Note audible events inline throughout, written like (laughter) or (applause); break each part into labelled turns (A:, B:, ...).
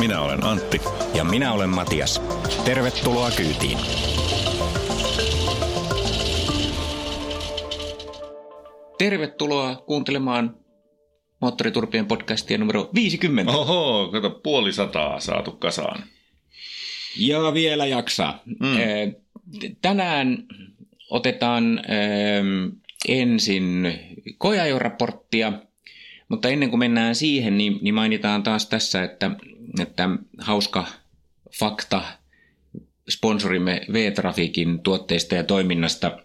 A: Minä olen Antti.
B: Ja minä olen Matias. Tervetuloa kyytiin. Tervetuloa kuuntelemaan Moottoriturpien podcastia numero 50.
A: Oho, kato puoli sataa saatu kasaan.
B: Ja vielä jaksaa. Mm. Tänään otetaan ensin koeajoraporttia, mutta ennen kuin mennään siihen, niin, niin mainitaan taas tässä, että, että hauska fakta sponsorimme V-Trafikin tuotteista ja toiminnasta –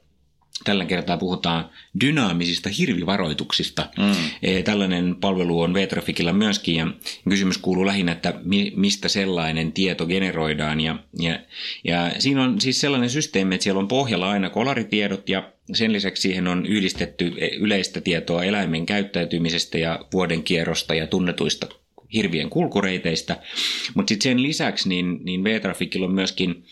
B: Tällä kertaa puhutaan dynaamisista hirvivaroituksista. Mm. E, tällainen palvelu on V-Trafikilla myöskin ja kysymys kuuluu lähinnä, että mistä sellainen tieto generoidaan. Ja, ja, ja siinä on siis sellainen systeemi, että siellä on pohjalla aina kolaritiedot ja sen lisäksi siihen on yhdistetty yleistä tietoa eläimen käyttäytymisestä ja vuoden kierrosta ja tunnetuista hirvien kulkureiteistä. Mutta sitten sen lisäksi niin, niin V-Trafikilla on myöskin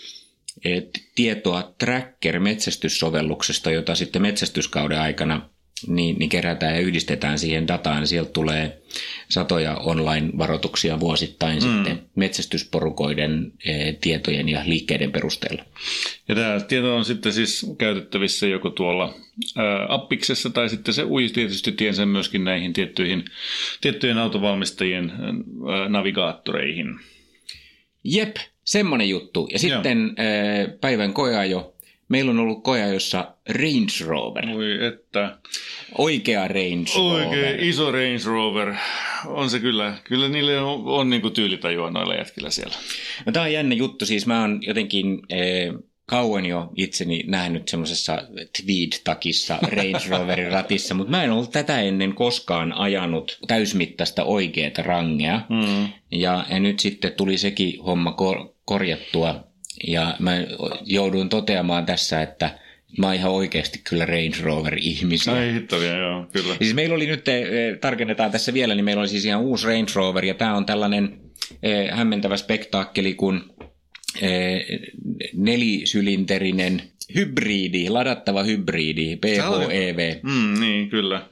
B: tietoa tracker-metsästyssovelluksesta, jota sitten metsästyskauden aikana niin, niin kerätään ja yhdistetään siihen dataan. Niin sieltä tulee satoja online-varoituksia vuosittain mm. sitten metsästysporukoiden e, tietojen ja liikkeiden perusteella.
A: Ja tämä tieto on sitten siis käytettävissä joko tuolla ää, appiksessa tai sitten se ui tietysti tiensä myöskin näihin tiettyihin, tiettyjen autovalmistajien ää, navigaattoreihin.
B: Jep, Semmoinen juttu. Ja sitten Joo. päivän koeajo. Meillä on ollut koeajossa Range Rover.
A: Oi että.
B: Oikea Range Rover.
A: Oikein iso Range Rover. On se kyllä. Kyllä niille on, on niin kuin tyylitajua noilla jätkillä siellä.
B: No, tämä on jännä juttu. Siis mä oon jotenkin... Eh, kauan jo itseni nähnyt semmoisessa tweed-takissa Range Roverin (laughs) ratissa, mutta mä en ollut tätä ennen koskaan ajanut täysmittaista oikeaa rangea. Mm. Ja, ja nyt sitten tuli sekin homma kor- korjattua. Ja mä jouduin toteamaan tässä, että mä oon ihan oikeasti kyllä Range Rover-ihmisiä.
A: Ai hittavia, joo, kyllä.
B: Siis meillä oli nyt, eh, tarkennetaan tässä vielä, niin meillä oli siis ihan uusi Range Rover, ja tämä on tällainen eh, hämmentävä spektaakkeli, kun eh, nelisylinterinen hybridi, ladattava hybridi, PHEV.
A: Mm, niin, kyllä.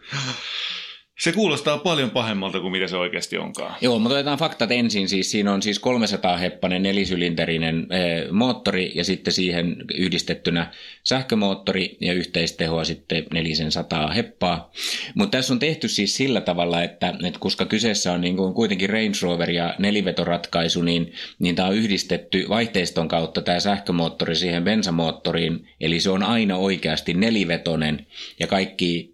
A: Se kuulostaa paljon pahemmalta kuin mitä se oikeasti onkaan.
B: Joo, mutta otetaan faktat ensin. Siis siinä on siis 300 heppanen nelisylinterinen eh, moottori ja sitten siihen yhdistettynä sähkömoottori ja yhteistehoa sitten 400 heppaa. Mutta tässä on tehty siis sillä tavalla, että, että koska kyseessä on niin kuin kuitenkin Range Rover ja nelivetoratkaisu, niin, niin tämä on yhdistetty vaihteiston kautta tämä sähkömoottori siihen bensamoottoriin. Eli se on aina oikeasti nelivetonen ja kaikki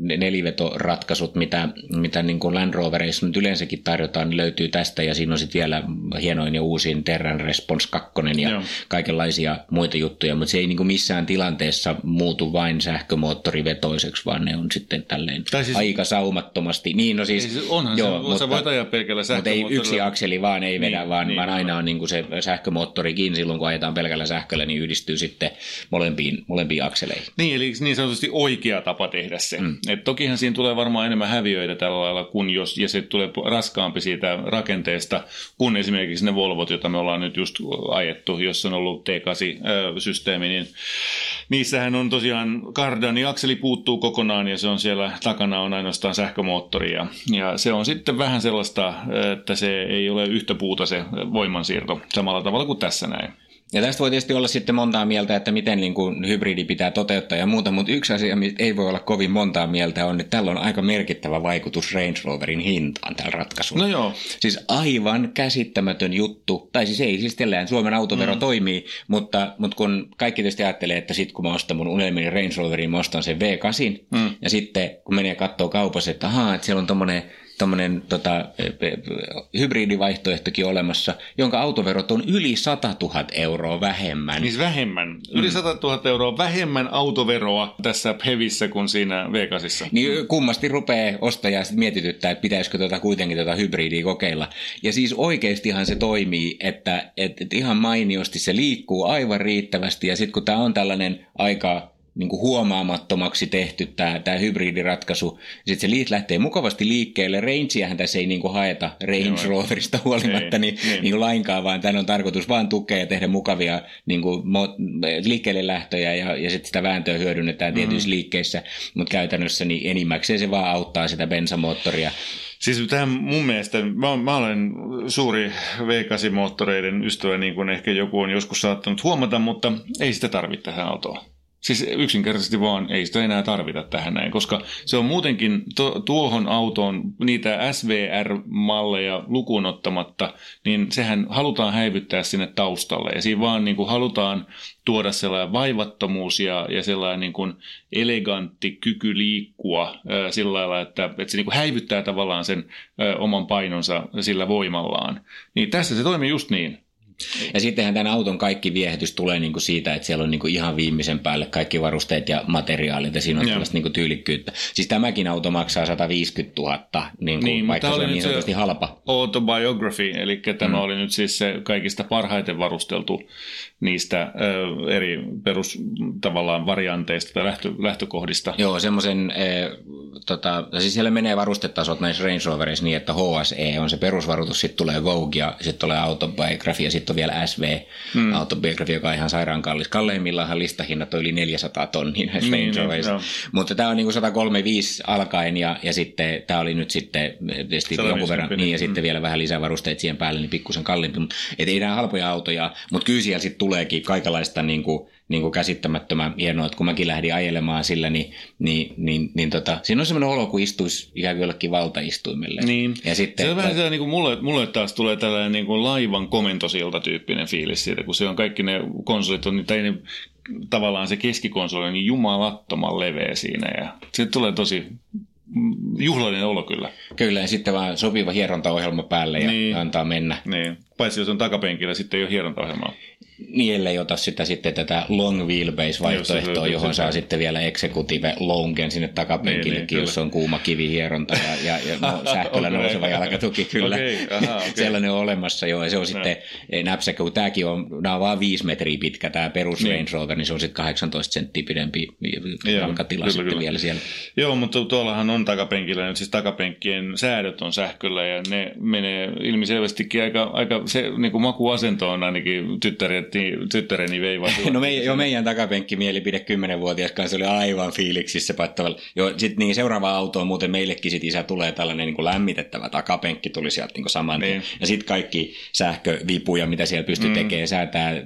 B: nelivetoratkaisut, mitä, mitä niin kuin Land Rovereissa nyt yleensäkin tarjotaan, niin löytyy tästä ja siinä on sitten vielä hienoin ja uusin Terran Response 2 ja Joo. kaikenlaisia muita juttuja, mutta se ei niin kuin missään tilanteessa muutu vain sähkömoottorivetoiseksi, vaan ne on sitten tälleen siis, aika saumattomasti. Niin, no siis,
A: siis onhan joo, se, mutta, sä voit ajaa pelkällä
B: Mutta ei yksi akseli vaan ei vedä, niin, vaan, niin, vaan aina on niin kuin se sähkömoottorikin silloin, kun ajetaan pelkällä sähköllä, niin yhdistyy sitten molempiin, molempiin akseleihin.
A: Niin, eli niin sanotusti tapa tehdä se. Mm. Et tokihan siinä tulee varmaan enemmän häviöitä tällä lailla, kun jos, ja se tulee raskaampi siitä rakenteesta, kuin esimerkiksi ne Volvot, joita me ollaan nyt just ajettu, jos on ollut T8-systeemi, niin niissähän on tosiaan kardani akseli puuttuu kokonaan ja se on siellä takana on ainoastaan sähkömoottori ja, ja se on sitten vähän sellaista, että se ei ole yhtä puuta se voimansiirto samalla tavalla kuin tässä näin.
B: Ja tästä voi tietysti olla sitten montaa mieltä, että miten niin kuin hybridi pitää toteuttaa ja muuta, mutta yksi asia, mistä ei voi olla kovin montaa mieltä, on, että tällä on aika merkittävä vaikutus Range Roverin hintaan tällä ratkaisulla.
A: No joo.
B: Siis aivan käsittämätön juttu, tai siis ei siis tällään Suomen autovero mm. toimii, mutta, mutta kun kaikki tietysti ajattelee, että sitten kun mä ostan mun unelmini Range Roverin, mä ostan sen V8, mm. ja sitten kun menee katsoa kaupassa, että ahaa, että siellä on tommonen tommonen, tota, hybridivaihtoehtokin olemassa, jonka autoverot on yli 100 000 euroa vähemmän.
A: Niin vähemmän. Yli 100 000 euroa vähemmän autoveroa tässä Hevissä kuin siinä Vegasissa.
B: Niin kummasti rupeaa ostajaa sitten mietityttää, että pitäisikö tota kuitenkin tota hybridiä kokeilla. Ja siis oikeastihan se toimii, että et, et ihan mainiosti se liikkuu aivan riittävästi. Ja sitten kun tämä on tällainen aika niin kuin huomaamattomaksi tehty tämä, tämä hybridiratkaisu. Sitten se liit lähtee mukavasti liikkeelle. Rangeähän tässä ei niin kuin haeta Range Roverista huolimatta niin, niin, niin kuin lainkaan, vaan tämän on tarkoitus vain tukea ja tehdä mukavia niin kuin liikkeelle lähtöjä ja, ja sitten sitä vääntöä hyödynnetään mm-hmm. tietyissä liikkeissä, mutta käytännössä niin enimmäkseen se vaan auttaa sitä bensamoottoria.
A: Siis tähän mun mielestä, mä, mä olen suuri V8-moottoreiden ystävä, niin kuin ehkä joku on joskus saattanut huomata, mutta ei sitä tarvitse tähän autoon. Siis yksinkertaisesti vaan ei sitä enää tarvita tähän näin, koska se on muutenkin to, tuohon autoon niitä SVR-malleja lukuun ottamatta, niin sehän halutaan häivyttää sinne taustalle. Ja siinä vaan niin kuin halutaan tuoda sellainen vaivattomuus ja, ja sellainen niin kuin elegantti kyky liikkua ää, sillä lailla, että, että se niin kuin häivyttää tavallaan sen ää, oman painonsa sillä voimallaan. Niin tässä se toimii just niin.
B: Ja sittenhän tämän auton kaikki viehätys tulee niin kuin siitä, että siellä on niin kuin ihan viimeisen päälle kaikki varusteet ja materiaalit ja siinä on tällaista niin tyylikkyyttä. Siis tämäkin auto maksaa 150 000, niin kuin, niin, vaikka se on niin sanotusti halpa.
A: Autobiography, eli tämä mm. oli nyt siis se kaikista parhaiten varusteltu niistä ö, eri perus tavallaan varianteista tai lähtö, lähtökohdista.
B: Joo, semmoisen, e, tota, siis siellä menee varustetasot näissä Range Roverissa niin, että HSE on se perusvarutus, sitten tulee Vogue ja sitten tulee Autobiography ja sitten on vielä SV mm. Autobiography, joka on ihan sairaan kallis. Kalleimmillaanhan listahinnat on yli 400 tonnia näissä niin, Range niin, Roverissa. Niin, Mutta tämä on niinku 135 alkaen ja, ja sitten tämä oli nyt sitten tietysti jonkun verran, niin, ja sitten mm. vielä vähän lisää varusteet siihen päälle, niin pikkusen kalliimpi. Et ei nämä halpoja autoja, mutta kyllä siellä sitten tuleekin kaikenlaista niin kuin, niin kuin käsittämättömän hienoa, että kun mäkin lähdin ajelemaan sillä, niin, niin, niin, niin tota, siinä on semmoinen olo, kun istuisi ikään kuin jollekin valtaistuimelle.
A: Niin. Ja sitten, se on vähän sellainen, niin kuin mulle, mulle taas tulee tällainen niin kuin laivan komentosilta tyyppinen fiilis siitä, kun se on kaikki ne konsolit, on, tai ne, tavallaan se keskikonsoli on niin jumalattoman leveä siinä ja se tulee tosi juhlallinen olo kyllä.
B: Kyllä, ja sitten vaan sopiva hierontaohjelma päälle ja niin. antaa mennä.
A: Niin, paitsi jos on takapenkillä, sitten ei ole hierontaohjelmaa
B: niin ellei ota sitä sitten tätä long wheelbase-vaihtoehtoa, johon saa sitten vielä executive longen sinne takapenkillekin, niin, niin, jos on kuuma kivihieronta ja, ja, ja no, (laughs) sähköllä okay. nouseva jalkatuki kyllä. Okay, aha, okay. (laughs) Sellainen on olemassa jo ja se on sitten no. näpsäkkä, kun tämäkin on, nämä on vaan viisi metriä pitkä tämä perus niin. Range Rover, niin se on sitten 18 senttiä pidempi jalkatila kyllä, sitten kyllä. vielä siellä.
A: Joo, mutta tuollahan on takapenkillä, nyt siis takapenkkien säädöt on sähköllä ja ne menee ilmiselvästikin aika, aika se niin kuin makuasento on ainakin tyttäret tytäreni, tyttäreni vei vaan (laughs)
B: No me, jo meidän takapenkkimielipide kymmenenvuotias kanssa oli aivan fiiliksissä. Jo, sit niin seuraava auto on muuten meillekin sit isä tulee tällainen niin kuin lämmitettävä takapenkki tuli sieltä niin kuin saman niin. Ja sitten kaikki sähkövipuja, mitä siellä pystyy mm. tekemään, säätää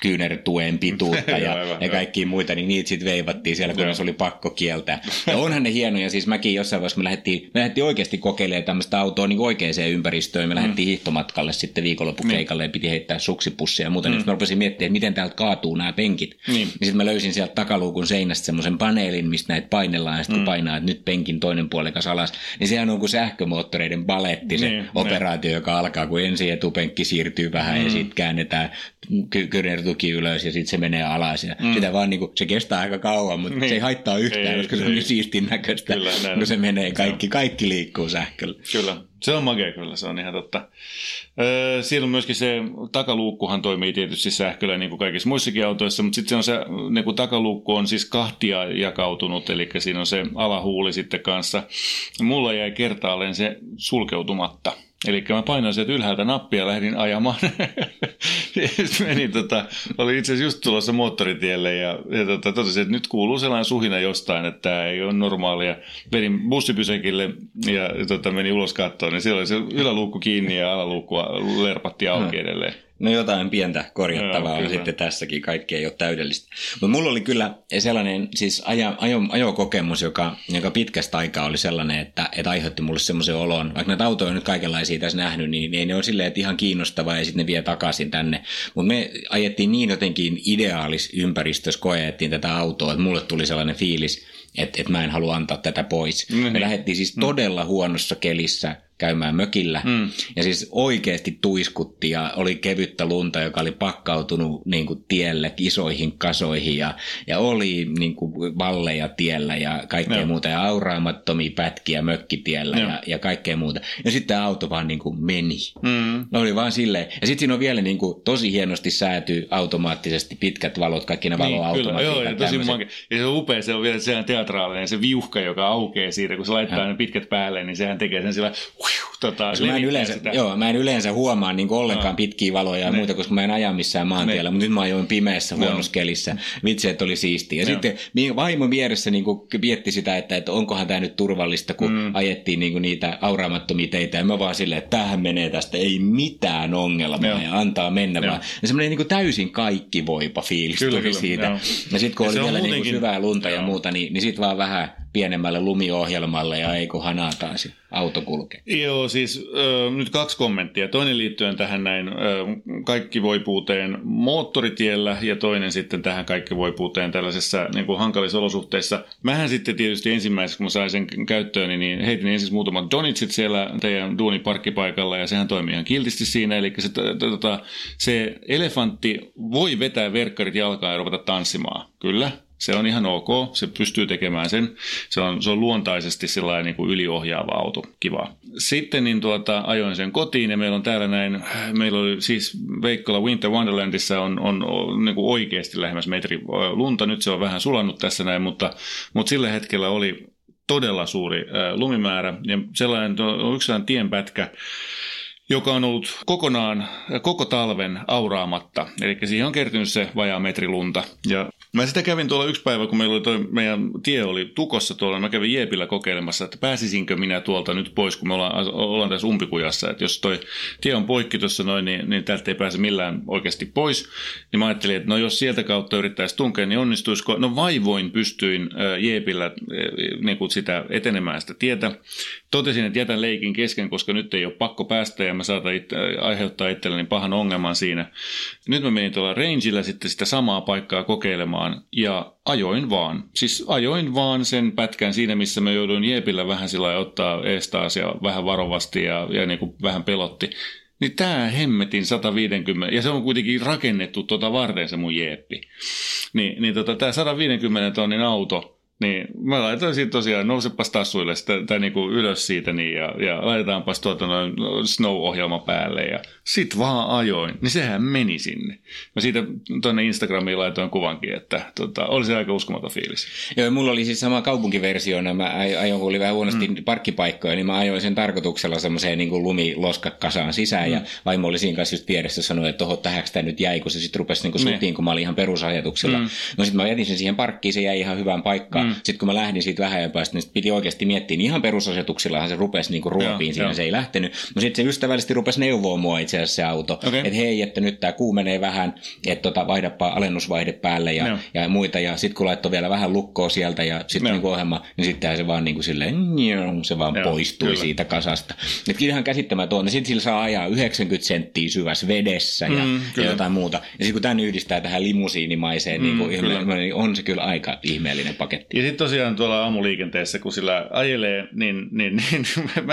B: kyynärtuen pituutta (laughs) ja, aivan, ja kaikki muita, niin niitä sitten veivattiin siellä, kun se oli pakko kieltää. Ja onhan ne hienoja, siis mäkin jossain vaiheessa me lähdettiin, me lähdettiin oikeasti kokeilemaan tämmöistä autoa niin oikeaan ympäristöön. Me mm. lähdettiin hiihtomatkalle sitten viikonloppukeikalle niin. ja piti heittää suksipussia ja muuta. Mm. Niin rupesin miettimään, että miten täältä kaatuu nämä penkit. Niin. niin sitten mä löysin sieltä takaluukun seinästä semmoisen paneelin, mistä näitä painellaan, ja sitten mm. painaa, että nyt penkin toinen puolikas alas, niin sehän on kuin sähkömoottoreiden baletti se niin, operaatio, niin. joka alkaa, kun ensin etupenkki siirtyy vähän, mm. ja sitten käännetään ky- kyynärtuki ylös, ja sitten se menee alas, ja mm. sitä vaan niin kuin, se kestää aika kauan, mutta niin. se ei haittaa yhtään, ei, koska ei, se on niin siistin näköistä, Kyllä, kun se menee, kaikki, kaikki liikkuu sähköllä.
A: Kyllä. Se on makea kyllä, se on ihan totta. Öö, siellä on myöskin se, takaluukkuhan toimii tietysti sähköllä niin kuin kaikissa muissakin autoissa, mutta sitten se on se, niin kuin takaluukku on siis kahtia jakautunut, eli siinä on se alahuuli sitten kanssa. Mulla jäi kertaalleen se sulkeutumatta. Eli mä painoin sieltä ylhäältä nappia ja lähdin ajamaan. (laughs) Menin, tota, oli itse asiassa just tulossa moottoritielle ja, ja tota, totesin, että nyt kuuluu sellainen suhina jostain, että tämä ei ole normaalia. Menin bussipysäkille ja tota, menin ulos kattoon, niin siellä oli se yläluukku kiinni ja alaluukku lerpatti auki edelleen.
B: No jotain pientä korjattavaa on
A: kyllä.
B: sitten tässäkin, kaikki ei ole täydellistä. Mutta mulla oli kyllä sellainen siis ajo, ajo, ajokokemus, joka, joka pitkästä aikaa oli sellainen, että, että aiheutti mulle semmoisen olon. Vaikka näitä autoja on nyt kaikenlaisia tässä nähnyt, niin ei ne ole silleen, että ihan kiinnostavaa ja sitten ne vie takaisin tänne. Mutta me ajettiin niin jotenkin ideaalis ympäristössä, kun ajettiin tätä autoa, että mulle tuli sellainen fiilis, että, että mä en halua antaa tätä pois.
A: No
B: Me
A: niin.
B: lähdettiin siis todella huonossa kelissä käymään mökillä. Mm. Ja siis oikeasti tuiskutti ja oli kevyttä lunta, joka oli pakkautunut niin kuin tielle isoihin kasoihin ja, ja oli niin kuin valleja tiellä ja kaikkea
A: Joo.
B: muuta ja auraamattomia pätkiä mökkitiellä
A: Joo.
B: ja, ja kaikkea muuta. Ja sitten auto vaan niin kuin meni.
A: Mm.
B: Oli vaan silleen. Ja sitten siinä on vielä niin kuin tosi hienosti sääty automaattisesti pitkät valot, kaikki ne
A: Niin, kyllä,
B: valoautomatiikat.
A: joo, ja tosi. Ja se on upea, se on vielä sehän teatraalinen, se viuhka, joka aukeaa siitä, kun se laittaa
B: Joo.
A: ne pitkät päälle, niin sehän tekee sen sillä, huiu, tota,
B: mä en, yleensä,
A: sitä.
B: joo, mä en yleensä huomaa niin ollenkaan
A: No.
B: pitkiä valoja ja
A: Ne.
B: muuta, koska mä en aja missään maantiellä, mutta nyt mä ajoin pimeässä
A: Joo.
B: huonossa kelissä. Vitsi, että oli siistiä. Ja
A: Joo.
B: sitten vaimo vieressä niin mietti sitä, että, että onkohan tämä nyt turvallista, kun mm. ajettiin niin niitä auraamattomia teitä. Ja mä vaan silleen, että tämähän menee tästä, ei mitään ongelmaa
A: Joo.
B: ja antaa mennä
A: Joo.
B: vaan. Ja semmoinen niin täysin kaikki voipa fiilis
A: Kyllä,
B: tuli
A: kyllä,
B: siitä.
A: joo.
B: Ja sitten kun
A: Ja
B: oli vielä niin syvää lunta ja
A: joo.
B: muuta, niin, niin sitten vaan vähän pienemmälle lumiohjelmalle ja ei kun hanaa taas ja auto kulkee.
A: Joo, siis ö, nyt kaksi kommenttia. Toinen liittyen tähän näin ö, kaikkivoipuuteen moottoritiellä ja toinen sitten tähän kaikkivoipuuteen tällaisessa niin kuin hankalissa olosuhteissa. Mähän sitten tietysti ensimmäisenä, kun mä sain sen käyttöön, niin heitin ensin muutamat donitsit siellä teidän duuniparkkipaikalla ja sehän toimii ihan kiltisti siinä. Eli se, tota, se elefantti voi vetää verkkarit jalkaan ja ruveta tanssimaan. Kyllä, se on ihan ok, se pystyy tekemään sen. Se on, se on luontaisesti sellainen niin kuin yliohjaava auto, kiva. Sitten niin tuota, ajoin sen kotiin ja meillä on täällä näin, meillä oli siis Veikkola Winter Wonderlandissa on, on, on niin kuin oikeasti lähemmäs metri lunta. Nyt se on vähän sulannut tässä näin, mutta, mutta sillä hetkellä oli todella suuri lumimäärä ja sellainen, tuo- yksi sellainen tienpätkä, joka on ollut kokonaan koko talven auraamatta. Eli siihen on kertynyt se vajaa metri lunta. Ja mä sitä kävin tuolla yksi päivä, kun meillä oli toi, meidän tie oli tukossa tuolla, mä kävin Jeepillä kokeilemassa, että pääsisinkö minä tuolta nyt pois, kun me ollaan, ollaan tässä umpikujassa. Että jos toi tie on poikki tuossa noin, niin, niin täältä ei pääse millään oikeasti pois. Niin mä ajattelin, että no jos sieltä kautta yrittäisi tunkea, niin onnistuisiko? No vaivoin pystyin Jeepillä niin kuin sitä etenemään sitä tietä. Totesin, että jätän leikin kesken, koska nyt ei ole pakko päästä ja mä saatan itse, aiheuttaa itselleni pahan ongelman siinä. Nyt mä menin tuolla rangeillä sitten sitä samaa paikkaa kokeilemaan ja ajoin vaan. Siis ajoin vaan sen pätkän siinä, missä mä jouduin Jeepillä vähän sillä ottaa ees taas ja vähän varovasti ja, ja niin kuin vähän pelotti. Niin tää hemmetin 150, ja se on kuitenkin rakennettu tota varten se mun Jeeppi. Niin, niin tota, tää 150 tonnin auto, niin mä laitoin siitä tosiaan, nousepas tassuille sitä, tai niinku ylös siitä niin, ja, ja laitetaanpas tuota noin Snow-ohjelma päälle ja sit vaan ajoin, niin sehän meni sinne. Mä siitä tuonne Instagramiin laitoin kuvankin, että tota, oli se aika uskomaton fiilis.
B: Joo, mulla oli siis sama kaupunkiversiona. Mä aj- ajoin, kun oli vähän huonosti mm. parkkipaikkoja, niin mä ajoin sen tarkoituksella semmoiseen niin lumiloskakasaan sisään. Mm. Ja vaimo oli siinä kanssa just vieressä sanoi, että oho, tähäks tää nyt jäi, kun se sitten rupesi niin
A: Ne.
B: sutiin, kun mä olin ihan perusajatuksella. Mm. No sitten mä jätin sen siihen parkkiin, se jäi ihan hyvään paikkaan. Mm. Sitten kun mä lähdin siitä vähän ajan päästä, niin piti oikeasti miettiä, niin ihan perusasetuksillahan se rupesi niin ruopiin
A: Joo,
B: siinä,
A: joo.
B: se ei lähtenyt. No sitten se ystävällisesti rupesi neuvoa mua itse asiassa se auto,
A: Okei.
B: että hei, että nyt tämä kuumenee vähän, että tota, vaihdapa alennusvaihde päälle ja,
A: Joo.
B: ja muita. Ja sitten kun laittoi vielä vähän lukkoa sieltä ja sitten
A: Joo.
B: niin ohjelma, niin sittenhän se vaan niin kuin silleen, se vaan
A: Joo,
B: poistui
A: kyllä.
B: siitä kasasta. Et ihan käsittämätön. Sitten sillä saa ajaa 90 senttiä syvässä vedessä ja,
A: Mm,
B: ja jotain muuta. Ja sitten kun tämän yhdistää tähän limusiinimaiseen, mm, niin, kuin
A: kyllä.
B: niin on se kyllä aika ihmeellinen paketti.
A: Ja sitten tosiaan tuolla aamuliikenteessä, kun sillä ajelee, niin, niin, niin (laughs)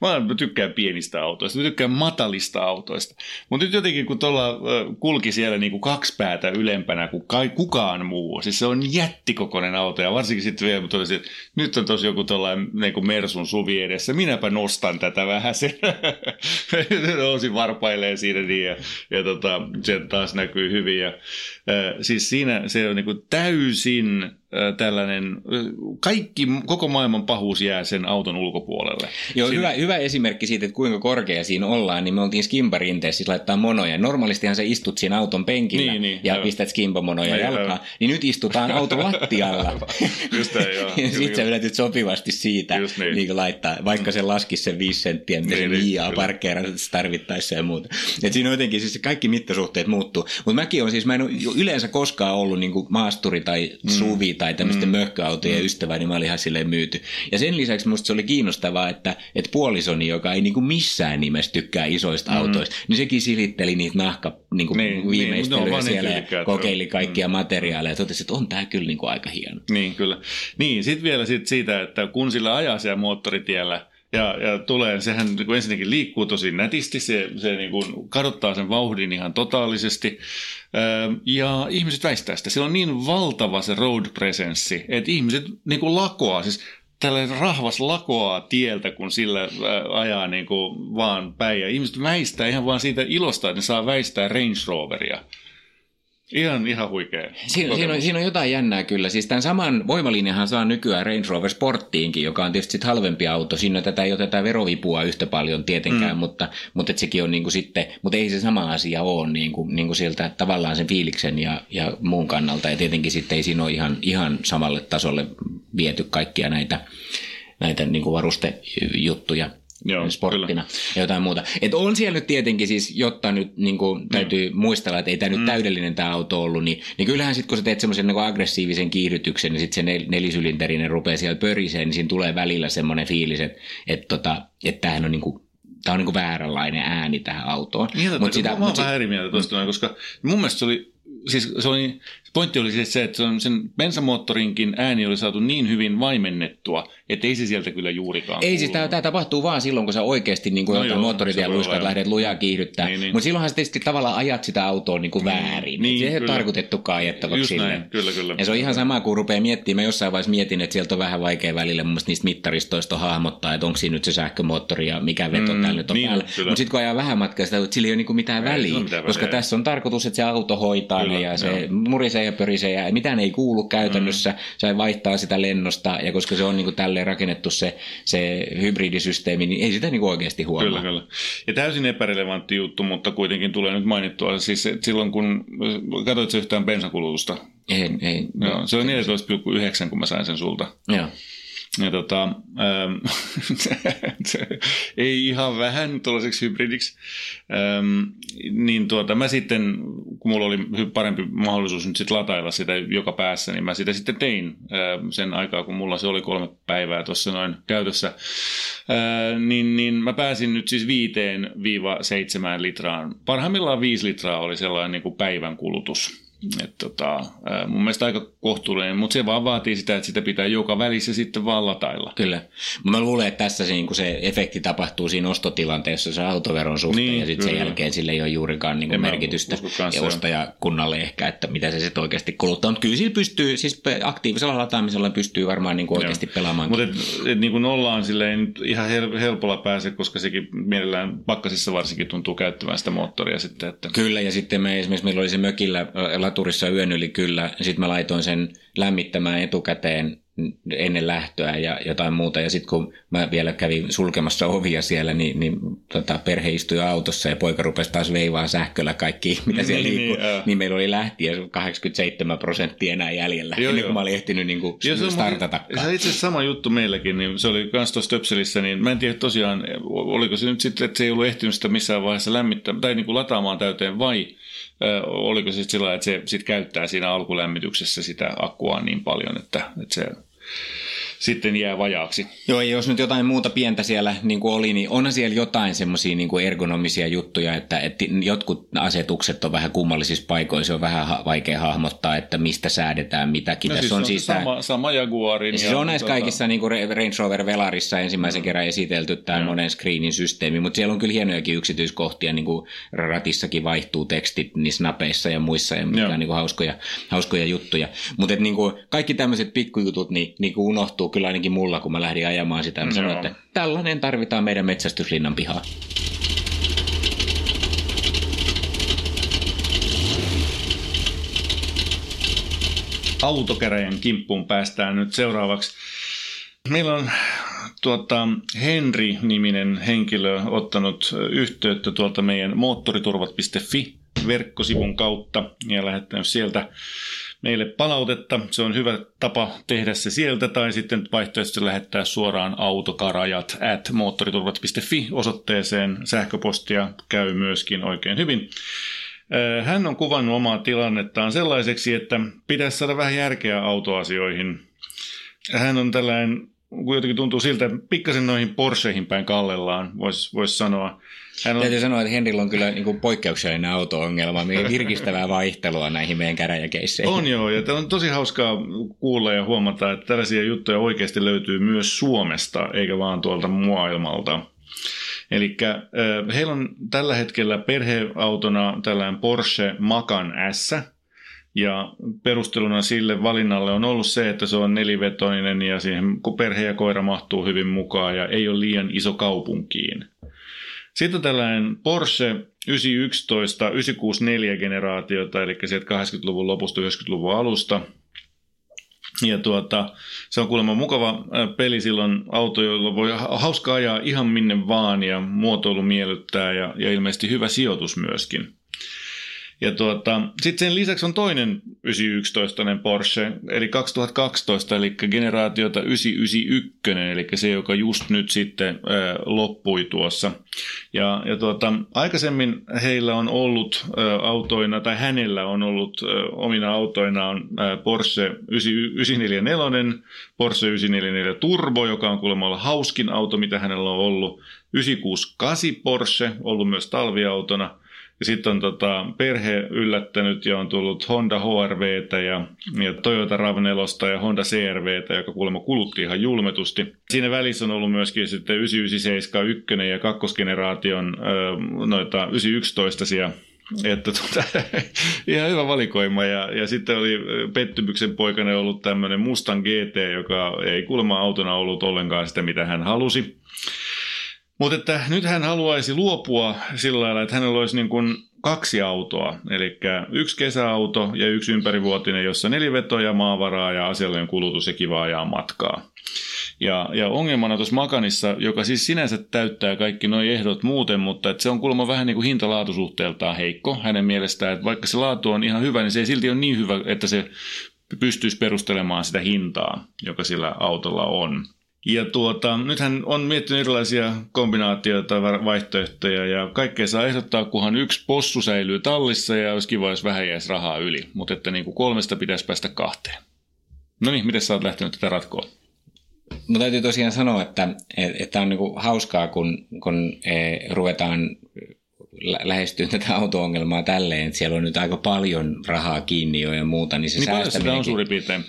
A: mä, mä, tykkään pienistä autoista, mä tykkään matalista autoista. Mutta nyt jotenkin, kun tuolla kulki siellä niin kuin kaksi päätä ylempänä kuin kai kukaan muu, siis se on jättikokoinen auto, ja varsinkin sitten vielä, totesin, että nyt on tosi joku tuollainen niin kuin Mersun suvi edessä, minäpä nostan tätä vähän sen. (laughs) Nousin varpailee siinä niin, ja, ja tota, se taas näkyy hyvin. Ja, äh, siis siinä se on niin kuin täysin tällainen, kaikki, koko maailman pahuus jää sen auton ulkopuolelle.
B: Joo, siinä... hyvä, hyvä esimerkki siitä, että kuinka korkea siinä ollaan, niin me oltiin skimparinteessa siis laittaa monoja. Normaalistihan sä istut siinä auton penkillä niin, niin, ja aivan. pistät skimpamonoja niin, jalkaan, aivan. niin nyt istutaan auton lattialla. (laughs)
A: Just näin, joo. (laughs)
B: Sitten sä yletyt sopivasti siitä niin. Niin laittaa, vaikka se laskisi sen viisi senttiä, mitä niin, se viiaa niin, parkkeerata tarvittaessa ja muuta. Et siinä on jotenkin siis kaikki mittasuhteet muuttuu. Mutta mäkin on siis, mä en ole yleensä koskaan ollut niin maasturi tai mm. suvi tai tämmöisten mm. möhköautojen mm. ystävä, niin mä olin ihan silleen myyty. Ja sen lisäksi musta se oli kiinnostavaa, että, että puolisoni, joka ei niin kuin missään nimessä tykkää isoista mm. autoista, niin sekin silitteli niitä nahka niin kuin niin, viimeistelyjä niin, no, siellä niin ja kokeili kaikkia mm. materiaaleja ja totesi, että on tämä kyllä niin kuin aika hieno.
A: Niin, kyllä. Niin, sitten vielä sit siitä, että kun sillä ajaa siellä moottoritiellä, ja, ja tulee, sehän niin ensinnäkin liikkuu tosi nätisti, se, se niin kuin kadottaa sen vauhdin ihan totaalisesti. Ja ihmiset väistää sitä. Sillä on niin valtava se road presenssi, että ihmiset niin kuin lakoaa. Siis tällainen rahvas lakoaa tieltä, kun sillä ajaa niin kuin vaan päin. Ja ihmiset väistää ihan vaan siitä ilosta, että ne saa väistää Range Roveria. Ihan, ihan huikea.
B: Siinä, siinä, on, siinä on jotain jännää kyllä. Siis tämän saman voimalinjahan saa nykyään Range Rover Sporttiinkin, joka on tietysti halvempi auto. Siinä tätä ei oteta verovipua yhtä paljon tietenkään, mm. mutta, mutta et sekin on niin kuin sitten, mutta ei se sama asia ole niin kuin, niin kuin sieltä tavallaan sen fiiliksen ja, ja muun kannalta. Ja tietenkin sitten ei siinä ole ihan, ihan samalle tasolle viety kaikkia näitä, näitä niin kuin varustejuttuja. Joo, sporttina kyllä. ja jotain muuta. Et on siellä nyt tietenkin siis, jotta nyt niin kuin, täytyy mm. muistella, että ei tämä nyt mm. täydellinen tämä auto ollut, niin, niin kyllähän sitten kun sä teet semmoisen niin aggressiivisen kiihdytyksen, niin sitten se nel, nelisylinterinen rupeaa siellä pöriseen, niin siinä tulee välillä semmoinen fiilis, että et, tota, et tämähän on niin kuin, tämä on niin kuin vääränlainen ääni tähän autoon.
A: Niin, mut sitä, mä oon vähän eri mieltä tuosta, mm. koska mun mielestä se oli siis se oli, pointti oli siis se, että sen bensamoottorinkin ääni oli saatu niin hyvin vaimennettua, että ei se sieltä kyllä juurikaan
B: Ei siis tämä, tapahtuu vaan silloin, kun sä oikeasti niin kuin no moottoritien luiskat lähdet lujaa kiihdyttää. Niin, niin. Mutta silloinhan sä tietysti tavallaan ajat sitä autoa niin kuin niin, väärin. Niin, se ei ole tarkoitettukaan ajettavaksi
A: Just sille. Näin, kyllä, kyllä.
B: Ja se on ihan sama, kun rupeaa miettimään. Mä jossain vaiheessa mietin, että sieltä on vähän vaikea välillä mun niistä mittaristoista hahmottaa, että onko siinä nyt se sähkömoottori ja mikä veto mm, täällä nyt on niin, päällä. Mutta sitten kun ajaa vähän matkaa sitä, että sillä ei ole niin mitään väliä. Koska tässä on tarkoitus, että se auto hoitaa ne ja se murisee ja pörisee ja mitään ei kuulu käytännössä. Mm. Se vaihtaa sitä lennosta ja koska se on niin kuin tälleen rakennettu se, se hybridisysteemi, niin ei sitä niin kuin oikeasti huomaa.
A: Kyllä, kyllä. Ja täysin epärelevantti juttu, mutta kuitenkin tulee nyt mainittua. Siis silloin kun, katsoit yhtään bensakulutusta?
B: Ei, ei.
A: Joo, se on 14,9 kun mä sain sen sulta.
B: Joo.
A: Ja tota, ähm, (laughs) ei ihan vähän tuollaiseksi hybridiksi. Ähm, niin tuota, mä sitten, kun mulla oli parempi mahdollisuus nyt sitten latailla sitä joka päässä, niin mä sitä sitten tein äh, sen aikaa, kun mulla se oli kolme päivää tuossa noin käytössä. Äh, niin, niin mä pääsin nyt siis viiteen viiva seitsemään litraan. Parhaimmillaan viisi litraa oli sellainen niin kuin päivän kulutus et tota, mun mielestä aika kohtuullinen, mutta se vaan vaatii sitä, että sitä pitää joka välissä sitten vaan latailla.
B: Kyllä. Mä luulen, että tässä se, niin se efekti tapahtuu siinä ostotilanteessa se autoveron suhteen niin, ja sitten sen jälkeen sille ei ole juurikaan niin merkitystä ja ostajakunnalle ehkä, että mitä se sitten oikeasti kuluttaa. Mutta kyllä sillä pystyy, siis aktiivisella lataamisella pystyy varmaan niin kuin oikeasti pelaamaan.
A: Mutta et, et, niin kuin ollaan silleen ihan helpolla pääse, koska sekin mielellään pakkasissa varsinkin tuntuu käyttämään sitä moottoria sitten. Että...
B: Kyllä ja sitten me esimerkiksi meillä oli se mökillä laturissa yön yli kyllä. Sitten mä laitoin sen lämmittämään etukäteen ennen lähtöä ja jotain muuta. Ja sitten kun mä vielä kävin sulkemassa ovia siellä, niin, niin tota, perhe istui autossa ja poika rupesi taas veivaa sähköllä kaikki, (laughs) mitä siellä niin, liikkuu. Niin, niin meillä oli lähtiä 87 prosenttia enää jäljellä, joo, ennen kuin mä olin ehtinyt niin kuin joo, se startata.
A: Se on itse asiassa sama juttu meilläkin, niin se oli kans tuossa Töpselissä, niin mä en tiedä tosiaan, oliko se nyt sitten, että se ei ollut ehtinyt sitä missään vaiheessa lämmittämään tai niin kuin lataamaan täyteen vai oliko se sillä että se sit käyttää siinä alkulämmityksessä sitä akkua niin paljon, että, että se sitten jää vajaaksi.
B: Joo, ja jos nyt jotain muuta pientä siellä niin kuin oli, niin onhan siellä jotain semmoisia niin kuin ergonomisia juttuja, että, että jotkut asetukset on vähän kummallisissa paikoissa, on vähän ha- vaikea hahmottaa, että mistä säädetään mitäkin.
A: No Tässä siis on, on siis sama, tämä, sama Jaguarin.
B: Siis on näissä tota... kaikissa niin kuin Range Rover Velarissa ensimmäisen mm. kerran esitelty tämä mm. monen screenin systeemi, mutta siellä on kyllä hienojakin yksityiskohtia, niin kuin ratissakin vaihtuu tekstit niissä napeissa ja muissa, ja mikä on niin kuin hauskoja, hauskoja juttuja. Mutta niin kaikki tämmöiset pikkujutut niin, niin kuin unohtuu tuntuu kyllä ainakin mulla, kun mä lähdin ajamaan sitä. Mä sanoin, että tällainen tarvitaan meidän metsästyslinnan pihaa.
A: autokäräjän kimppuun päästään nyt seuraavaksi. Meillä on tuota, Henri-niminen henkilö ottanut yhteyttä tuolta meidän moottoriturvat.fi verkkosivun kautta ja lähettänyt sieltä meille palautetta. Se on hyvä tapa tehdä se sieltä tai sitten vaihtoehtoisesti lähettää suoraan autokarajat at moottoriturvat.fi osoitteeseen. Sähköpostia käy myöskin oikein hyvin. Hän on kuvannut omaa tilannettaan sellaiseksi, että pitäisi saada vähän järkeä autoasioihin. Hän on tällainen jotenkin tuntuu siltä, että pikkasen noihin Porscheihin päin kallellaan, voisi vois sanoa.
B: Hän on... Täytyy sanoa, että Henrillä on kyllä niin kuin poikkeuksellinen auto-ongelma, virkistävää (laughs) vaihtelua näihin meidän käräjäkeisseihin.
A: On joo, ja on tosi hauskaa kuulla ja huomata, että tällaisia juttuja oikeasti löytyy myös Suomesta, eikä vaan tuolta maailmalta. Eli heillä on tällä hetkellä perheautona tällainen Porsche Macan S, ja perusteluna sille valinnalle on ollut se, että se on nelivetoinen ja siihen perhe ja koira mahtuu hyvin mukaan ja ei ole liian iso kaupunkiin. Sitten tällainen Porsche 911 964 generaatiota, eli sieltä 80-luvun lopusta 90-luvun alusta. Ja tuota, se on kuulemma mukava peli silloin auto, jolla voi hauska ajaa ihan minne vaan ja muotoilu miellyttää ja, ja ilmeisesti hyvä sijoitus myöskin. Ja tuota, sitten sen lisäksi on toinen 911 Porsche, eli 2012, eli generaatiota 991, eli se, joka just nyt sitten ää, loppui tuossa. Ja, ja tuota, aikaisemmin heillä on ollut ää, autoina, tai hänellä on ollut ää, omina autoinaan ää, Porsche 944, Porsche 944 Turbo, joka on kuulemma olla hauskin auto, mitä hänellä on ollut, 968 Porsche, ollut myös talviautona – ja sitten on tota, perhe yllättänyt ja on tullut Honda HRVtä ja, ja Toyota RAV4 ja Honda CRVtä, joka kuulemma kulutti ihan julmetusti. Siinä välissä on ollut myöskin sitten 997 1 ja kakkosgeneraation noita 911 että tuota, (laughs) ihan hyvä valikoima. Ja, ja sitten oli pettymyksen poikana ollut tämmöinen Mustang GT, joka ei kuulemma autona ollut ollenkaan sitä, mitä hän halusi. Mutta että nyt hän haluaisi luopua sillä lailla, että hänellä olisi niin kuin kaksi autoa, eli yksi kesäauto ja yksi ympärivuotinen, jossa nelivetoja, maavaraa ja asiallinen kulutus ja kiva ajaa matkaa. Ja, ja ongelmana tuossa Makanissa, joka siis sinänsä täyttää kaikki nuo ehdot muuten, mutta että se on kuulemma vähän niin kuin hinta-laatusuhteeltaan heikko hänen mielestään, että vaikka se laatu on ihan hyvä, niin se ei silti ole niin hyvä, että se pystyisi perustelemaan sitä hintaa, joka sillä autolla on. Ja tuota, nythän on miettinyt erilaisia kombinaatioita, vaihtoehtoja ja kaikkea saa ehdottaa, kunhan yksi possu säilyy tallissa ja olisi kiva, jos vähän jäisi rahaa yli. Mutta että niin kuin kolmesta pitäisi päästä kahteen. No niin, miten sä oot lähtenyt tätä ratkoa?
B: Mutta täytyy tosiaan sanoa, että, että on niinku hauskaa, kun, kun e, ruvetaan lähestyä tätä auto-ongelmaa tälleen, että siellä on nyt aika paljon rahaa kiinni jo ja muuta, niin se
A: niin paljon sitä on suurin piirtein?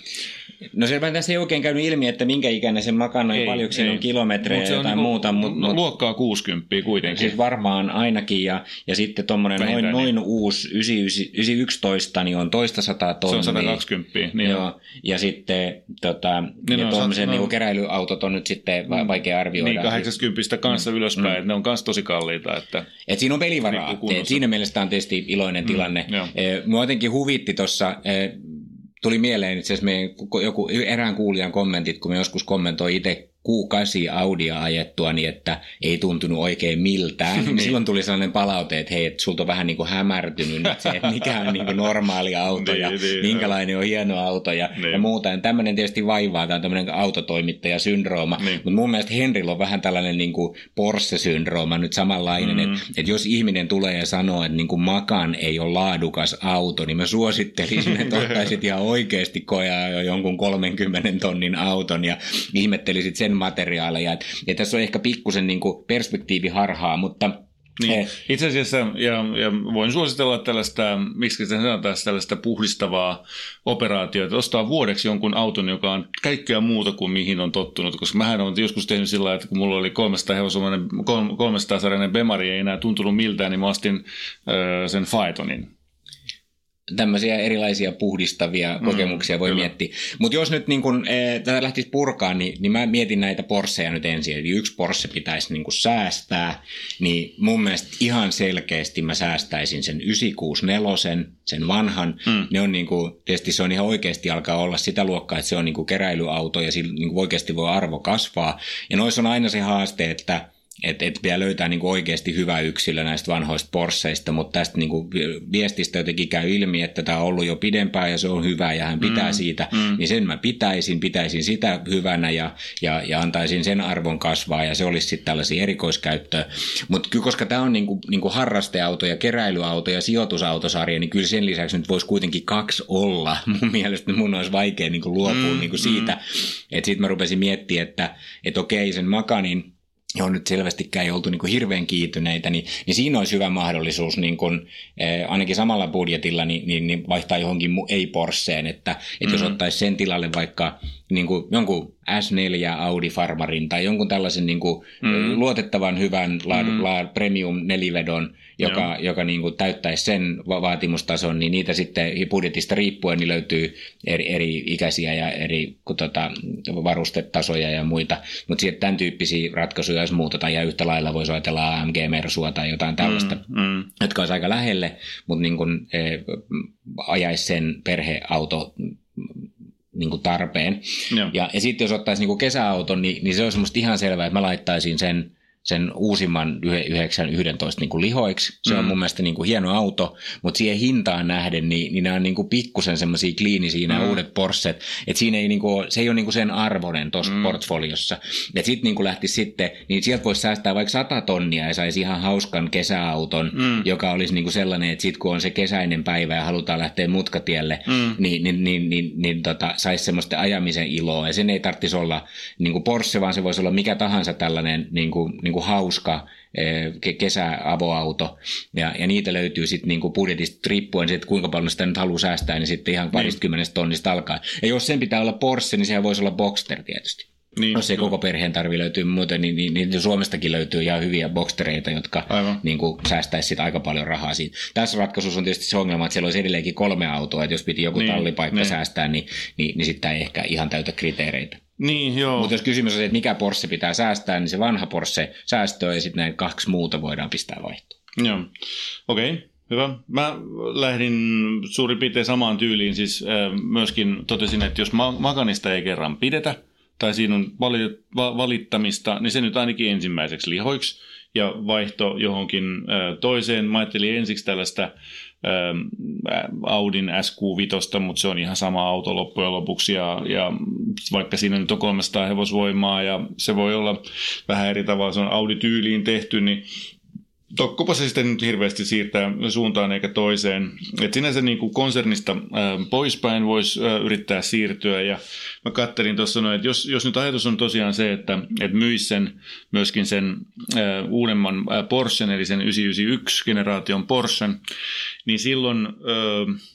B: No se tässä ei oikein käynyt ilmi, että minkä ikäinen se makana ja paljonko siinä on kilometrejä tai niinku, muuta.
A: Mut, no, luokkaa 60 kuitenkin.
B: Siis varmaan ainakin ja, ja sitten tuommoinen noin, niin. noin uusi 911 niin on toista sataa tonnia.
A: Se on 120. Niin
B: Joo. Ja sitten tota, niin ja tuommoisen no, niin keräilyautot on nyt sitten mm. vaikea arvioida.
A: Niin 80 kanssa mm. ylöspäin, mm. että ne on kanssa tosi kalliita. Että,
B: Et siinä on pelivaraa. Niin siinä mielessä on tietysti iloinen mm. tilanne. Mm, Mua jotenkin huvitti tuossa tuli mieleen itse asiassa meidän joku erään kuulijan kommentit, kun me joskus kommentoi itse Q8 Audia ajettua niin, että ei tuntunut oikein miltään. niin. Silloin tuli sellainen palaute, että hei, että sulta on vähän niin kuin hämärtynyt nyt se, että mikä on niin kuin normaali auto ja niin, niin, minkälainen on hieno auto ja, niin. ja muuta. Ja tämmöinen tietysti vaivaa, tämä on tämmöinen autotoimittaja-syndrooma. Niin. Mutta mun mielestä Henrillä on vähän tällainen niin kuin Porsche-syndrooma nyt samanlainen, mm. että, että jos ihminen tulee ja sanoo, että niin kuin Makan ei ole laadukas auto, niin mä suosittelisin, että (laughs) ottaisit ihan oikeasti kojaa jo jonkun 30 tonnin auton ja ihmettelisit sen materiaaleja. Et, ja tässä on ehkä pikkusen niin perspektiiviharhaa, mutta
A: niin. Eh. Itse asiassa, ja, ja voin suositella tällaista, miksi se sanotaan, tällaista puhdistavaa operaatiota, ostaa vuodeksi jonkun auton, joka on kaikkea muuta kuin mihin on tottunut, koska mähän olen joskus tehnyt sillä että kun mulla oli 300 hevosumainen, 300 sarjainen Bemari ei enää tuntunut miltään, niin mä ostin äh, sen Faetonin.
B: Tämmöisiä erilaisia puhdistavia
A: Mm,
B: kokemuksia voi
A: kyllä.
B: miettiä. Mutta jos nyt niin kun, eh, tätä lähtisi purkaan, niin, niin mä mietin näitä Porscheja nyt ensin. Eli yksi Porsche pitäisi niin kun säästää, niin mun mielestä ihan selkeästi mä säästäisin sen 964, sen vanhan.
A: Mm.
B: Ne on niin kuin, tietysti se on ihan oikeasti alkaa olla sitä luokkaa, että se on niin kuin keräilyauto ja sillä niin kuin oikeasti voi arvo kasvaa. Ja noissa on aina se haaste, että että et pitää löytää niinku oikeasti hyvä yksilö näistä vanhoista Porscheista, mutta tästä niinku viestistä jotenkin käy ilmi, että tämä on ollut jo pidempään ja se on hyvä ja hän pitää mm, siitä, mm. niin sen mä pitäisin, pitäisin sitä hyvänä ja, ja, ja antaisin sen arvon kasvaa ja se olisi sitten tällaisia erikoiskäyttöä. Mutta kyllä koska tämä on niinku, niinku harrasteauto ja keräilyauto ja sijoitusautosarja, niin kyllä sen lisäksi nyt voisi kuitenkin kaksi olla. (laughs) Mun mielestä mun olisi vaikea niinku luopua mm, niinku siitä, mm. että sitten mä rupesin miettimään, että et okei sen Makanin johon nyt selvästikään ei oltu niin kuin hirveän kiityneitä, niin, niin siinä olisi hyvä mahdollisuus niin kuin, eh, ainakin samalla budjetilla niin, niin, niin vaihtaa johonkin mu- ei-Porscheen, että, että mm-hmm. jos ottaisi sen tilalle vaikka niin kuin jonkun S4 Audi Farmarin tai jonkun tällaisen niin kuin mm-hmm. luotettavan hyvän laadu, mm-hmm. la, premium nelivedon, joka, joka niin kuin täyttäisi sen va- vaatimustason, niin niitä sitten budjetista riippuen niin löytyy eri, eri ikäisiä ja eri tota, varustetasoja ja muita, mutta sitten tämän tyyppisiä ratkaisuja muuta, tai ja yhtä lailla voisi ajatella AMG Mersua tai jotain tällaista,
A: Mm, mm.
B: jotka olisi aika lähelle, mutta niin kuin, eh, ajaisi sen perheauto niin kuin tarpeen.
A: Joo.
B: Ja, ja sitten jos ottaisi niin kuin kesäauton, niin, niin se on semmoista ihan selvää, että mä laittaisin sen sen uusimman 911 niin kuin lihoiksi. Se on mun mielestä niin kuin hieno auto, mutta siihen hintaan nähden, niin, niin nämä on niin kuin pikkusen semmoisia kliinisiä nämä mm. uudet Porschet, että siinä ei niin kuin, se ei ole niin kuin sen arvoinen tuossa mm. portfoliossa. Ja sitten niin kuin lähti sitten, niin sieltä voisi säästää vaikka 100 tonnia ja saisi ihan hauskan kesäauton, mm. joka olisi niin kuin sellainen, että sitten kun on se kesäinen päivä ja halutaan lähteä mutkatielle, mm. niin, niin, niin, niin, niin tota, saisi semmoista ajamisen iloa. Ja sen ei tarvitsisi olla niin kuin Porsche, vaan se voisi olla mikä tahansa tällainen niin kuin, niin kuin hauska eh, ke- kesäavoauto, ja, ja niitä löytyy sitten niinku budjetista riippuen, sit, kuinka paljon sitä nyt haluaa säästää, niin sitten ihan paristakymmenestä tonnista alkaa. Ja jos sen pitää olla Porsche, niin sehän voisi olla Boxster tietysti.
A: Niin,
B: Jos ei koko perheen tarvi löytyä muuten, niin, niin, niin Suomestakin löytyy ihan hyviä boxtereita, jotka
A: Aivan.
B: niin kuin, säästäisi sit aika paljon rahaa siitä. Tässä ratkaisussa on tietysti se ongelma, että siellä olisi edelleenkin kolme autoa, että jos piti joku
A: Niin,
B: niin, tallipaikka
A: niin.
B: niin. säästää, niin, niin, niin sitten ei ehkä ihan täytä kriteereitä.
A: Niin, joo.
B: Mutta jos kysymys on se, että mikä Porsche pitää säästää, niin se vanha Porsche säästöä ja sitten näin kaksi muuta voidaan pistää vaihtoon.
A: Joo, okei. Okay. Hyvä. Mä lähdin suurin piirtein samaan tyyliin, siis myöskin totesin, että jos ma- Makanista ei kerran pidetä, tai siinä on vali- va- valittamista, niin se nyt ainakin ensimmäiseksi lihoiksi, ja vaihto johonkin toiseen. Mä ajattelin ensiksi tällaista Audin SQ5, mutta se on ihan sama auto loppujen lopuksi, ja, ja vaikka siinä nyt on 300 hevosvoimaa, ja se voi olla vähän eri tavalla, se on Audi-tyyliin tehty, niin Tokkopa se sitten nyt hirveästi siirtää suuntaan eikä toiseen. Et sinänsä niin kuin konsernista poispäin voisi ää, yrittää siirtyä ja mä kattelin tuossa noin, että jos, jos nyt ajatus on tosiaan se, että, että myisi sen, myöskin sen uudemman Porschen, eli sen 991 generaation Porschen, niin silloin ää,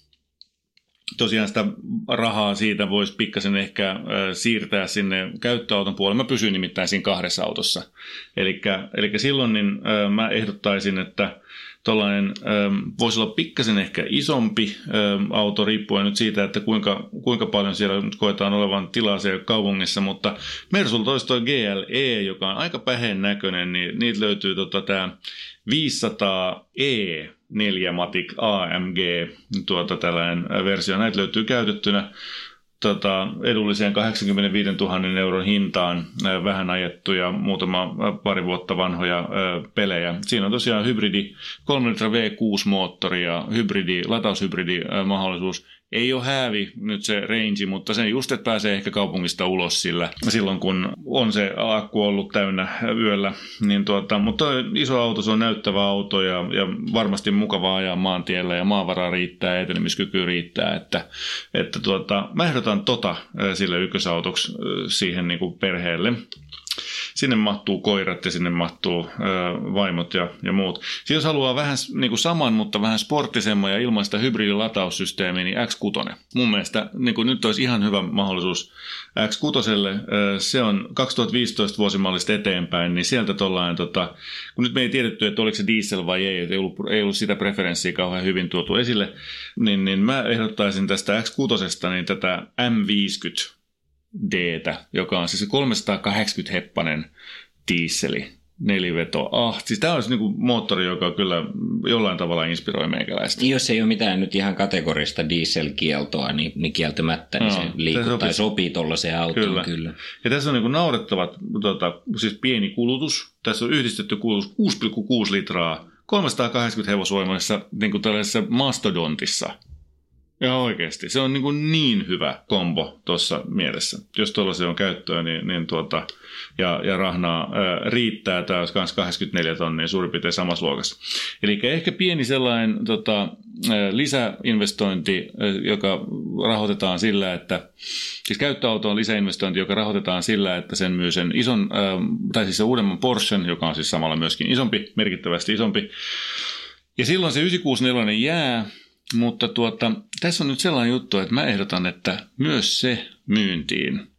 A: tosiaan sitä rahaa siitä voisi pikkasen ehkä siirtää sinne käyttöauton puolelle. Mä pysyn nimittäin siinä kahdessa autossa. Eli silloin niin, mä ehdottaisin, että tuollainen voisi olla pikkasen ehkä isompi auto, riippuen nyt siitä, että kuinka, kuinka paljon siellä nyt koetaan olevan tilaa siellä kaupungissa, mutta Mersulta olisi tuo GLE, joka on aika päheen näköinen, niin niitä löytyy tota, tämä 500E 4 Matic AMG, tuota, tällainen versio. Näitä löytyy käytettynä tota, edulliseen 85 000 euron hintaan vähän ajettuja, muutama pari vuotta vanhoja pelejä. Siinä on tosiaan hybridi, 3 litra V6-moottori ja hybridi, lataushybridi mahdollisuus. Ei ole häävi nyt se range, mutta sen just, että pääsee ehkä kaupungista ulos sillä silloin, kun on se akku ollut täynnä yöllä. Niin tuota, mutta iso auto, se on näyttävä auto ja, ja varmasti mukava ajaa maantiellä ja maavaraa riittää etenemiskyky riittää. Että, että tuota, mä ehdotan tota sille ykkösautoksi siihen niin kuin perheelle. Sinne mahtuu koirat ja sinne mahtuu ö, vaimot ja, ja muut. Sitten jos haluaa vähän niin kuin saman, mutta vähän sporttisemman ja ilman sitä hybridilatausysteemiä, niin X6. Mun mielestä niin kuin nyt olisi ihan hyvä mahdollisuus X6. Se on 2015 vuosimallista eteenpäin, niin sieltä tollain, tota, kun nyt me ei tiedetty, että oliko se diesel vai ei, ei ollut, ei ollut sitä preferenssiä kauhean hyvin tuotu esille, niin, niin mä ehdottaisin tästä X6 niin tätä M50 d joka on siis 380 heppanen diisseli neliveto. Ah, siis tämä olisi niinku moottori, joka kyllä jollain tavalla inspiroi meikäläistä.
B: Jos ei ole mitään nyt ihan kategorista dieselkieltoa, niin, niin kieltämättä niin no, se liikuttaa sopii, sopii tuollaiseen autoon kyllä. kyllä.
A: Ja tässä on niinku naurettavat, tota, siis pieni kulutus. Tässä on yhdistetty kulutus 6,6 litraa 380 hevosvoimaisessa niin tällaisessa mastodontissa – ja oikeasti. Se on niin, kuin niin hyvä kombo tuossa mielessä. Jos tuollaisia on käyttöä, niin, niin tuota, ja, ja rahnaa ää, riittää. Tämä olisi myös 84 tonnia suurin piirtein samassa luokassa. Eli ehkä pieni sellainen tota, lisäinvestointi, joka rahoitetaan sillä, että siis käyttöauto on lisäinvestointi, joka rahoitetaan sillä, että sen myy sen ison, ää, tai siis se uudemman Porschen, joka on siis samalla myöskin isompi, merkittävästi isompi. Ja silloin se 964 jää mutta tuota, tässä on nyt sellainen juttu, että mä ehdotan, että myös se myyntiin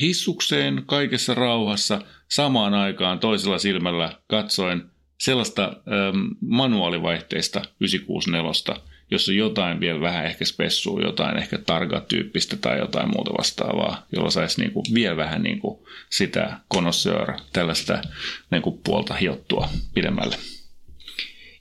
A: hissukseen kaikessa rauhassa samaan aikaan toisella silmällä katsoen sellaista ähm, manuaalivaihteista 964, jossa jotain vielä vähän ehkä spessuu, jotain ehkä targa-tyyppistä tai jotain muuta vastaavaa, jolla saisi niinku vielä vähän niinku sitä connoisseur, tällaista niinku puolta hiottua pidemmälle.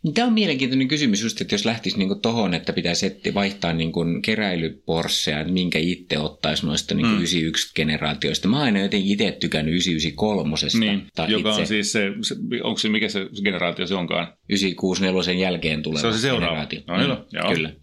B: Niin Tämä on mielenkiintoinen kysymys just, että jos lähtisi niin tuohon, että pitäisi vaihtaa niin keräilyporsseja, että minkä itse ottaisi noista niin mm. 91-generaatioista. Mä aina jotenkin itse tykännyt 993.
A: Niin, joka itse. on siis se, se, onko se, mikä se generaatio se onkaan?
B: 964 jälkeen tuleva
A: Se on se seuraava. Generaatio. No, niin, mm,
B: joo. Kyllä.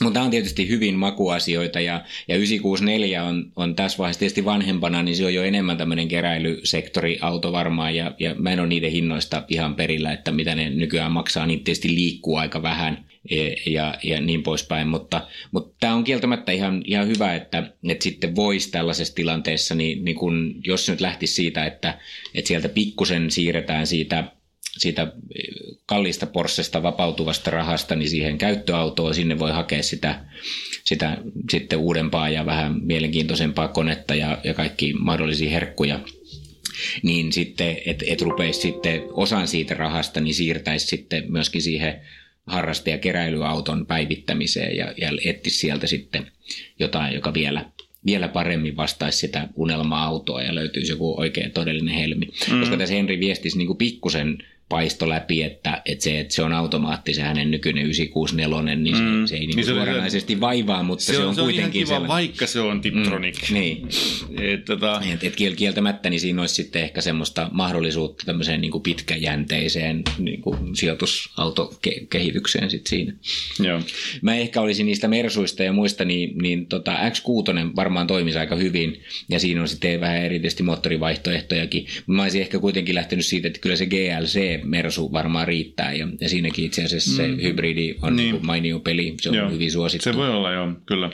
B: Mutta tämä on tietysti hyvin makuasioita ja, ja 964 on, on tässä vaiheessa tietysti vanhempana, niin se on jo enemmän tämmöinen keräilysektori auto varmaan ja, ja mä en ole niiden hinnoista ihan perillä, että mitä ne nykyään maksaa, niin tietysti liikkuu aika vähän e, ja, ja niin poispäin, mutta, mutta tämä on kieltämättä ihan, ihan hyvä, että, että sitten voisi tällaisessa tilanteessa, niin, niin kun, jos nyt lähtisi siitä, että, että sieltä pikkusen siirretään siitä siitä kalliista Porschesta vapautuvasta rahasta niin siihen käyttöautoon. Sinne voi hakea sitä, sitä sitten uudempaa ja vähän mielenkiintoisempaa konetta ja, ja kaikki mahdollisia herkkuja. Niin sitten, että et rupeisi sitten osan siitä rahasta, niin siirtäisi sitten myöskin siihen harrastaja keräilyauton päivittämiseen ja, ja etsisi sieltä sitten jotain, joka vielä vielä paremmin vastaisi sitä unelma-autoa ja löytyisi joku oikein todellinen helmi. Mm. Koska tässä Henri viestisi niin pikkusen paisto läpi, että, että, se, että se on automaatti se hänen nykyinen 964, niin se, mm. se ei niin niin suoranaisesti se, vaivaa, mutta se, se on, se on kuitenkin...
A: Se on kiva, vaikka se on Tiptronic.
B: Mm, niin. Et, tota... et, et kieltämättä niin siinä olisi sitten ehkä semmoista mahdollisuutta tämmöiseen niin kuin pitkäjänteiseen niin kuin sijoitusautokehitykseen sitten siinä.
A: Joo.
B: Mä ehkä olisin niistä Mersuista ja muista, niin, niin tota X6 varmaan toimisi aika hyvin, ja siinä on sitten vähän erityisesti moottorivaihtoehtojakin. Mä olisin ehkä kuitenkin lähtenyt siitä, että kyllä se GLC Mersu varmaan riittää ja, ja siinäkin itse asiassa se mm. hybridi on niin. Niin mainio peli, se on joo. hyvin suosittu.
A: Se voi olla joo, kyllä.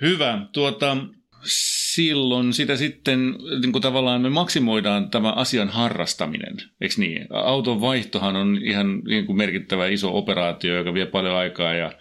A: Hyvä. Tuota, silloin sitä sitten niin kuin tavallaan me maksimoidaan tämä asian harrastaminen, eikö niin? Auton vaihtohan on ihan niin kuin merkittävä iso operaatio, joka vie paljon aikaa ja,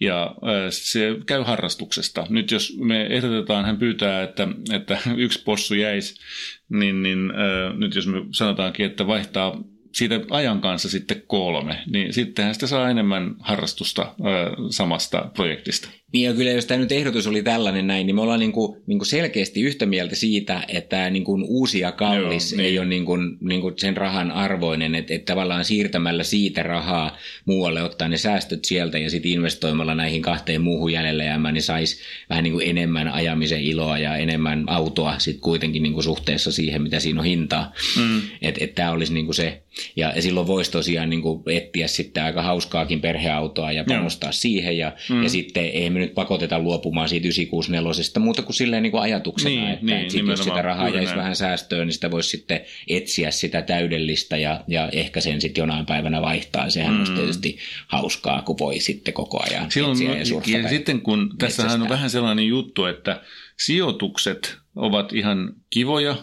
A: ja se käy harrastuksesta. Nyt jos me ehdotetaan, hän pyytää, että, että (laughs) yksi possu jäisi, niin, niin äh, nyt jos me sanotaankin, että vaihtaa siitä ajan kanssa sitten kolme, niin sittenhän sitä saa enemmän harrastusta ö, samasta projektista.
B: Niin ja kyllä jos tämä nyt ehdotus oli tällainen näin, niin me ollaan niin kuin, niin kuin selkeästi yhtä mieltä siitä, että tämä niin kuin uusi ja kallis Joo, niin. ei ole niin kuin, niin kuin sen rahan arvoinen, että, että tavallaan siirtämällä siitä rahaa muualle, ottaa ne säästöt sieltä ja sitten investoimalla näihin kahteen muuhun jäljelle jäämään, niin saisi vähän niin kuin enemmän ajamisen iloa ja enemmän autoa sitten kuitenkin niin kuin suhteessa siihen, mitä siinä on hintaa. Mm. Että et tämä olisi niin kuin se, ja, ja silloin voisi tosiaan niin kuin etsiä sitten aika hauskaakin perheautoa ja panostaa Joo. siihen ja, mm. ja sitten ei me nyt pakoteta luopumaan siitä 964 muuta kuin silleen niin kuin ajatuksena, niin, että, niin, että sit jos sitä rahaa jäisi näin. vähän säästöön, niin sitä voisi sitten etsiä sitä täydellistä ja, ja ehkä sen sitten jonain päivänä vaihtaa. Sehän mm. olisi tietysti hauskaa, kun voi sitten koko ajan
A: Silloin, etsiä ja, ja sitten kun tässähän on vähän sellainen juttu, että sijoitukset ovat ihan kivoja,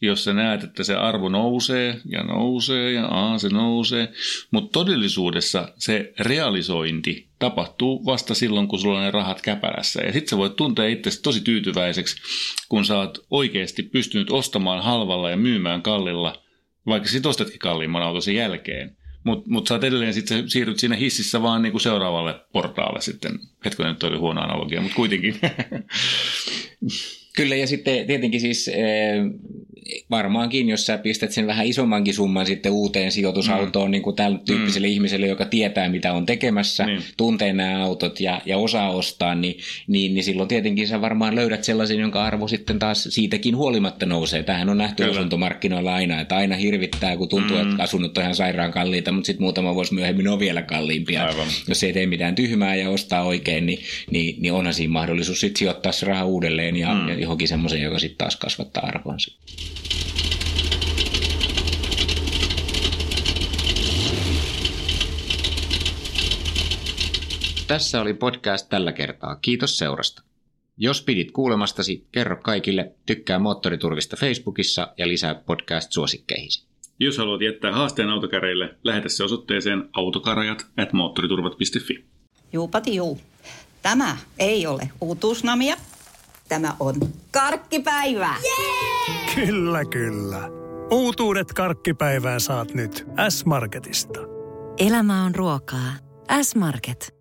A: jos sä näet, että se arvo nousee ja nousee ja aa, se nousee, mutta todellisuudessa se realisointi tapahtuu vasta silloin, kun sulla on ne rahat käpälässä. Ja sitten sä voit tuntea itsesi tosi tyytyväiseksi, kun sä oot oikeasti pystynyt ostamaan halvalla ja myymään kallilla, vaikka sit ostatkin kalliimman auton sen jälkeen. Mutta mut sä oot edelleen sitten siirryt siinä hississä vaan niinku seuraavalle portaalle sitten. Hetkinen, nyt oli huono analogia, mutta kuitenkin. (laughs)
B: Kyllä, ja sitten tietenkin siis eh, varmaankin, jos sä pistät sen vähän isommankin summan sitten uuteen sijoitusautoon mm. niin kuin tällä tyyppiselle mm. ihmiselle, joka tietää, mitä on tekemässä, niin. tuntee nämä autot ja, ja osaa ostaa, niin, niin, niin silloin tietenkin sä varmaan löydät sellaisen, jonka arvo sitten taas siitäkin huolimatta nousee. Tähän on nähty Kyllä. asuntomarkkinoilla aina, että aina hirvittää, kun tuntuu, mm. että asunnot on ihan sairaan kalliita, mutta sitten muutama vuosi myöhemmin on vielä kalliimpia. Aivan. Jos ei tee mitään tyhmää ja ostaa oikein, niin, niin, niin onhan siinä mahdollisuus sitten sijoittaa se raha uudelleen ja, mm. ja johonkin semmoiseen, joka sitten taas kasvattaa arvonsa. Tässä oli podcast tällä kertaa. Kiitos seurasta. Jos pidit kuulemastasi, kerro kaikille, tykkää Moottoriturvista Facebookissa ja lisää podcast-suosikkeihisi.
A: Jos haluat jättää haasteen autokäreille, lähetä se osoitteeseen autokarajat at moottoriturvat.fi.
C: Juupati juu. Tämä ei ole uutuusnamia. Tämä on karkkipäivää.
D: Yeah! Kyllä, kyllä. Uutuudet karkkipäivään saat nyt S-Marketista.
E: Elämä on ruokaa. S-Market.